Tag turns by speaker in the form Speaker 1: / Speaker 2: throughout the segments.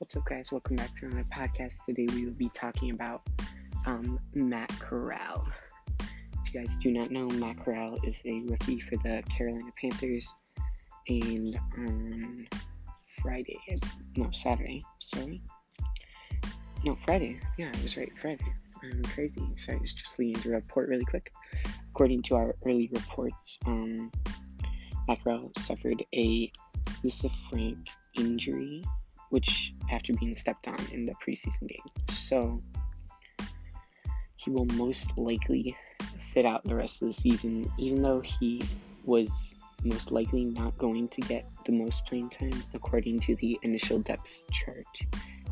Speaker 1: what's up, guys? Welcome back to another podcast. Today we will be talking about um, Matt Corral. If you guys do not know, Matt Corral is a rookie for the Carolina Panthers, and on Friday, no, Saturday, sorry, no, Friday, yeah, I was right, Friday. I'm crazy. Sorry, it's just leading to report really quick. According to our early reports, um, Matt Corral suffered a Lisfranc injury which after being stepped on in the preseason game. So he will most likely sit out the rest of the season, even though he was most likely not going to get the most playing time according to the initial depth chart.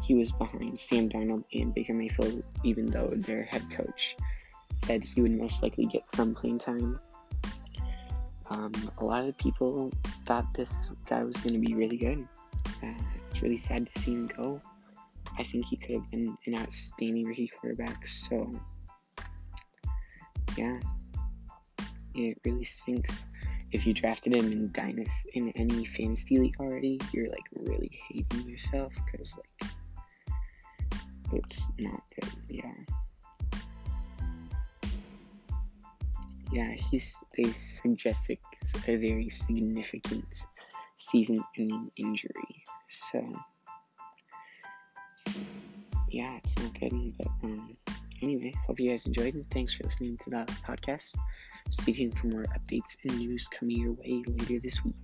Speaker 1: He was behind Sam Darnold and Baker Mayfield, even though their head coach said he would most likely get some playing time. Um, a lot of people thought this guy was going to be really good. Uh, it's really sad to see him go. I think he could have been an outstanding rookie quarterback. So, yeah, it really stinks. If you drafted him in Dynasty in any fantasy league already, you're like really hating yourself because like it's not good. Yeah. Yeah, he's they suggest it's a very significant season-ending injury. So, it's, yeah, it's not good. But um, anyway, hope you guys enjoyed, and thanks for listening to the podcast. Stay tuned for more updates and news coming your way later this week.